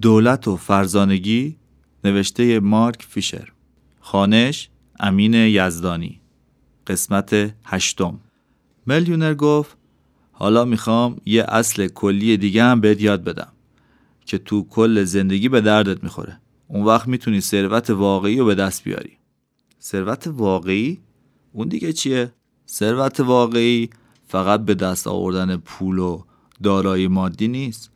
دولت و فرزانگی نوشته مارک فیشر. خانش امین یزدانی. قسمت هشتم. میلیونر گفت حالا می‌خوام یه اصل کلی دیگه هم بهت یاد بدم که تو کل زندگی به دردت می‌خوره. اون وقت می‌تونی ثروت واقعی رو به دست بیاری. ثروت واقعی؟ اون دیگه چیه؟ ثروت واقعی فقط به دست آوردن پول و دارایی مادی نیست.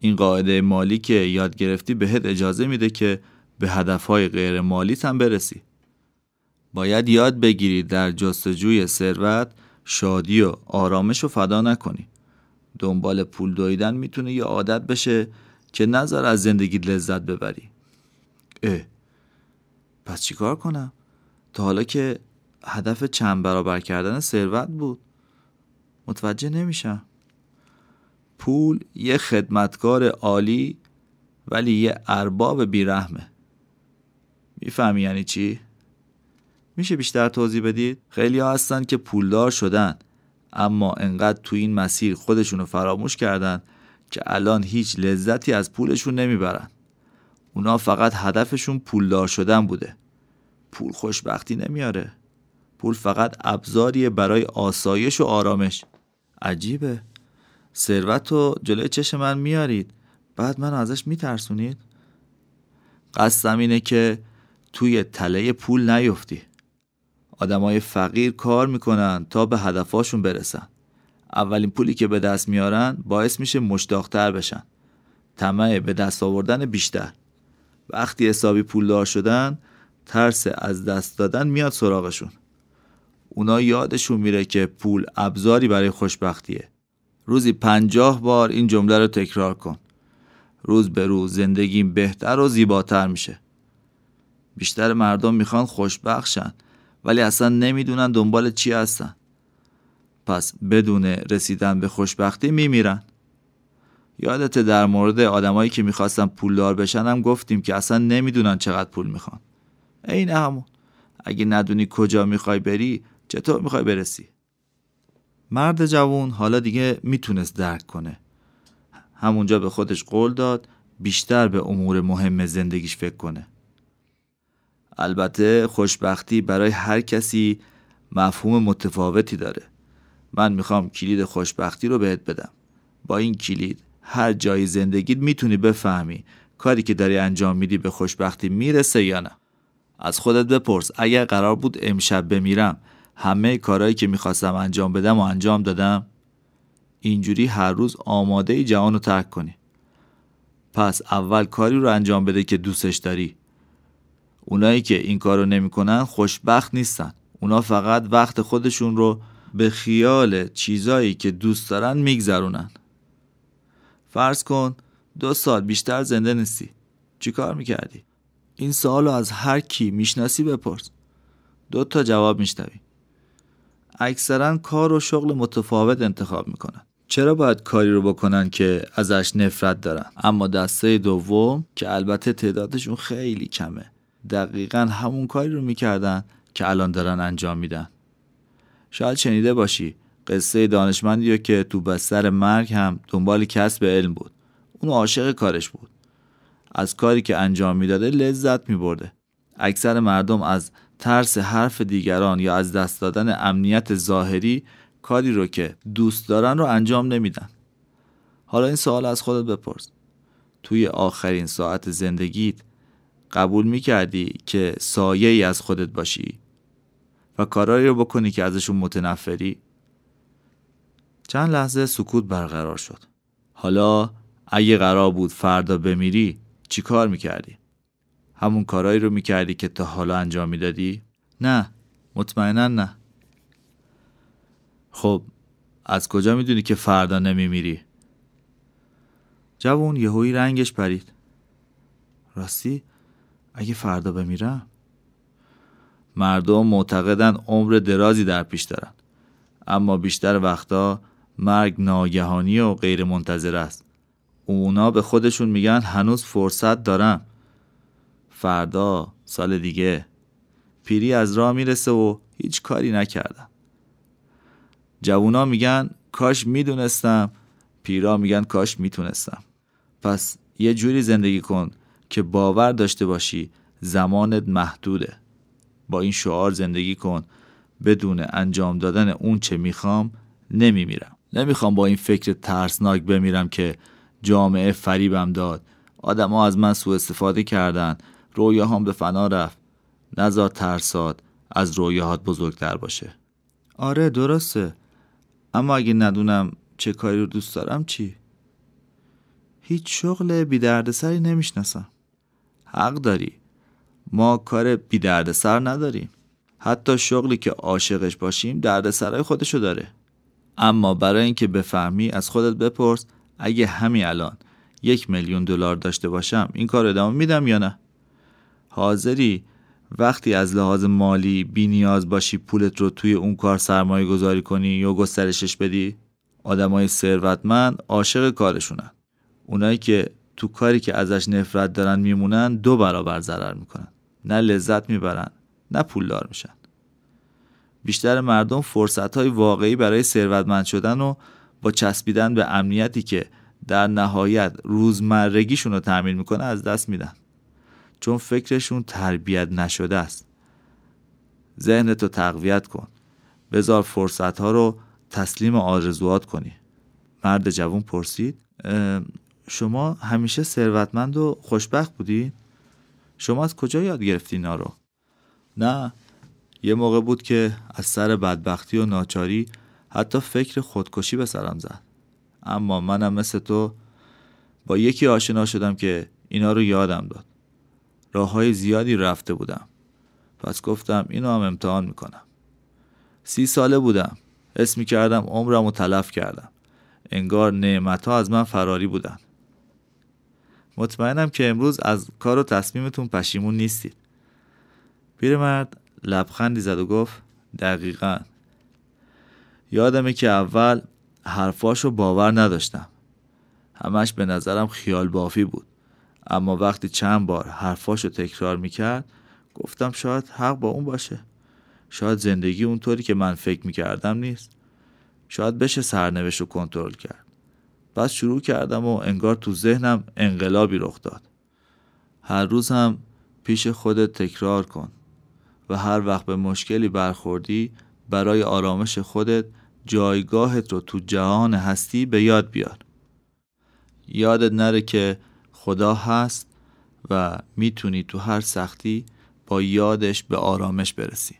این قاعده مالی که یاد گرفتی بهت اجازه میده که به هدفهای غیر مالی هم برسی. باید یاد بگیری در جستجوی ثروت شادی و آرامش رو فدا نکنی. دنبال پول دویدن می‌تونه یه عادت بشه که نظر از زندگی لذت ببری. اه پس چیکار کنم؟ تا حالا که هدف چند برابر کردن ثروت بود. متوجه نمیشم. پول یه خدمتکار عالی ولی یه ارباب بیرحمه. می‌فهمی یعنی چی؟ میشه بیشتر توضیح بدید؟ خیلی ها هستن که پولدار شدن اما انقدر تو این مسیر خودشونو فراموش کردن که الان هیچ لذتی از پولشون نمی‌برن. اونا فقط هدفشون پولدار شدن بوده. پول خوشبختی نمیاره. پول فقط ابزاریه برای آسایش و آرامش. عجیبه. ثروت رو جلوی چش من میارید. بعد من ازش میترسونید؟ قصدم اینه که توی تله پول نیفتی. آدمای فقیر کار می‌کنن تا به هدفاشون برسن. اولین پولی که به دست میارن باعث میشه مشتاقتر بشن. طمع به دست آوردن بیشتر. وقتی حسابی پولدار شدن ترس از دست دادن میاد سراغشون. اونا یادشون میره که پول ابزاری برای خوشبختیه. روزی پنجاه بار این جمله رو تکرار کن. روز به روز زندگیم بهتر و زیباتر میشه. بیشتر مردم می‌خوان خوشبخشن ولی اصلا نمی‌دونن دنبال چی هستن. پس بدون رسیدن به خوشبختی میمیرن. یادت در مورد آدمایی که می‌خواستن پولدار بشن هم گفتیم که اصلا نمی‌دونن چقدر پول می‌خوان. عین همون. اگه ندونی کجا می‌خوای بری چطور می‌خوای برسی؟ مرد جوون حالا دیگه می‌تونست درک کنه. همونجا به خودش قول داد بیشتر به امور مهم زندگیش فکر کنه. البته خوشبختی برای هر کسی مفهوم متفاوتی داره. من می‌خوام کلید خوشبختی رو بهت بدم. با این کلید هر جای زندگیت می‌تونی بفهمی کاری که داری انجام میدی به خوشبختی می‌رسه یا نه. از خودت بپرس اگر قرار بود امشب بمیرم همه کارهایی که می‌خواستم انجام بدم و انجام دادم اینجوری هر روز آماده جهان رو ترک کنی. پس اول کاری رو انجام بده که دوستش داری. اونایی که این کارو نمی‌کنن خوشبخت نیستن. اونا فقط وقت خودشون رو به خیال چیزایی که دوست دارن میگذرونن. فرض کن دو سال بیشتر زنده نیستی. چی کار می‌کردی؟ این رو از هر کی می‌شناسی بپرس. دو تا جواب میشنوی. اکثرا کار و شغل متفاوت انتخاب می‌کنن. چرا باید کاری رو بکنن که ازش نفرت دارن؟ اما دسته دوم که البته تعدادشون خیلی کمه. دقیقا همون کاری رو می‌کردن که الان دارن انجام میدن. شاید شنیده باشی قصه دانشمندی که تو بستر مرگ هم دنبال کسب علم بود. اون عاشق کارش بود. از کاری که انجام می‌داده لذت میبرده. اکثر مردم از ترس حرف دیگران یا از دست دادن امنیت ظاهری کاری رو که دوست دارن رو انجام نمیدن. حالا این سوال از خودت بپرس. توی آخرین ساعت زندگیت قبول می‌کردی که سایه ای از خودت باشی و کارایی رو بکنی که ازشون متنفری؟ چند لحظه سکوت برقرار شد. حالا اگه قرار بود فردا بمیری چی کار می‌کردی؟ همون کارایی رو می‌کردی که تا حالا انجام می‌دادی؟ نه مطمئنا نه. خب از کجا می‌دونی که فردا نمیمیری؟ جوون یهویی رنگش پرید. راستی اگه فردا بمیرم؟ مردم معتقدن عمر درازی در پیش دارن. اما بیشتر وقتا مرگ ناگهانی و غیر منتظر است. اونا به خودشون میگن هنوز فرصت دارم فردا سال دیگه. پیری از راه می‌رسه و هیچ کاری نکردم. جوونا میگن کاش می‌دونستم. پیرا میگن کاش می‌تونستم. پس یه جوری زندگی کن که باور داشته باشی زمانت محدوده. با این شعار زندگی کن. بدون انجام دادن اون چه می‌خوام نمیمیرم. نمی‌خوام با این فکر ترسناک بمیرم که جامعه فریبم داد. آدما از من سوء استفاده کردن. رویاهام به فنا رفت. نزار ترسات از رویاهات بزرگتر باشه. آره درسته. اما اگه ندونم چه کاری رو دوست دارم چی؟ هیچ شغل بی دردسری نمی‌شناسم. حق داری. ما کار بی دردسر نداریم. حتی شغلی که عاشقش باشیم دردسرای خودشو داره. اما برای اینکه بفهمی از خودت بپرس اگه همین الان یک میلیون دلار داشته باشم این کار ادامه میدم یا نه؟ حاضری. وقتی از لحاظ مالی بی نیاز باشی پولت رو توی اون کار سرمایه گذاری کنی یا گسترشش بدی آدمای ثروتمند عاشق کارشونن. اونایی که تو کاری که ازش نفرت دارن میمونن دو برابر ضرر می‌کنن. نه لذت می‌برن نه پولدار میشن. بیشتر مردم فرصت های واقعی برای ثروتمند شدن و با چسبیدن به امنیتی که در نهایت روزمرگیشون رو تعمین می‌کنه از دست میدن. چون فکرشون تربیت نشده است. ذهنتو تقویت کن. بذار فرصت ها رو تسلیم آرزوات کنی. مرد جوون پرسید شما همیشه ثروتمند و خوشبخت بودی؟ شما از کجا یاد گرفتی اینا؟ نه یه موقع بود که از سر بدبختی و ناچاری حتی فکر خودکشی به سرم زد. اما منم مثل تو با یکی آشنا شدم که اینا رو یادم داد. راه های زیادی رفته بودم. پس گفتم اینو هم امتحان می‌کنم. سی ساله بودم. اسمی کردم عمرم و تلف کردم. انگار نعمت ها از من فراری بودن. مطمئنم که امروز از کار و تصمیمتون پشیمون نیستید. پیرمرد لبخندی زد و گفت دقیقا. یادمه که اول حرفاشو باور نداشتم. همش به نظرم خیال بافی بود. اما وقتی چند بار حرفاشو تکرار می‌کرد گفتم شاید حق با اون باشه. شاید زندگی اونطوری که من فکر می‌کردم نیست. شاید بشه سرنوشت رو کنترل کرد. پس شروع کردم و انگار تو ذهنم انقلابی رخ داد. هر روز هم پیش خودت تکرار کن و هر وقت به مشکلی برخوردی برای آرامش خودت جایگاهت رو تو جهان هستی به یاد بیار. یادت نره که خدا هست و می‌تونی تو هر سختی با یادش به آرامش برسی.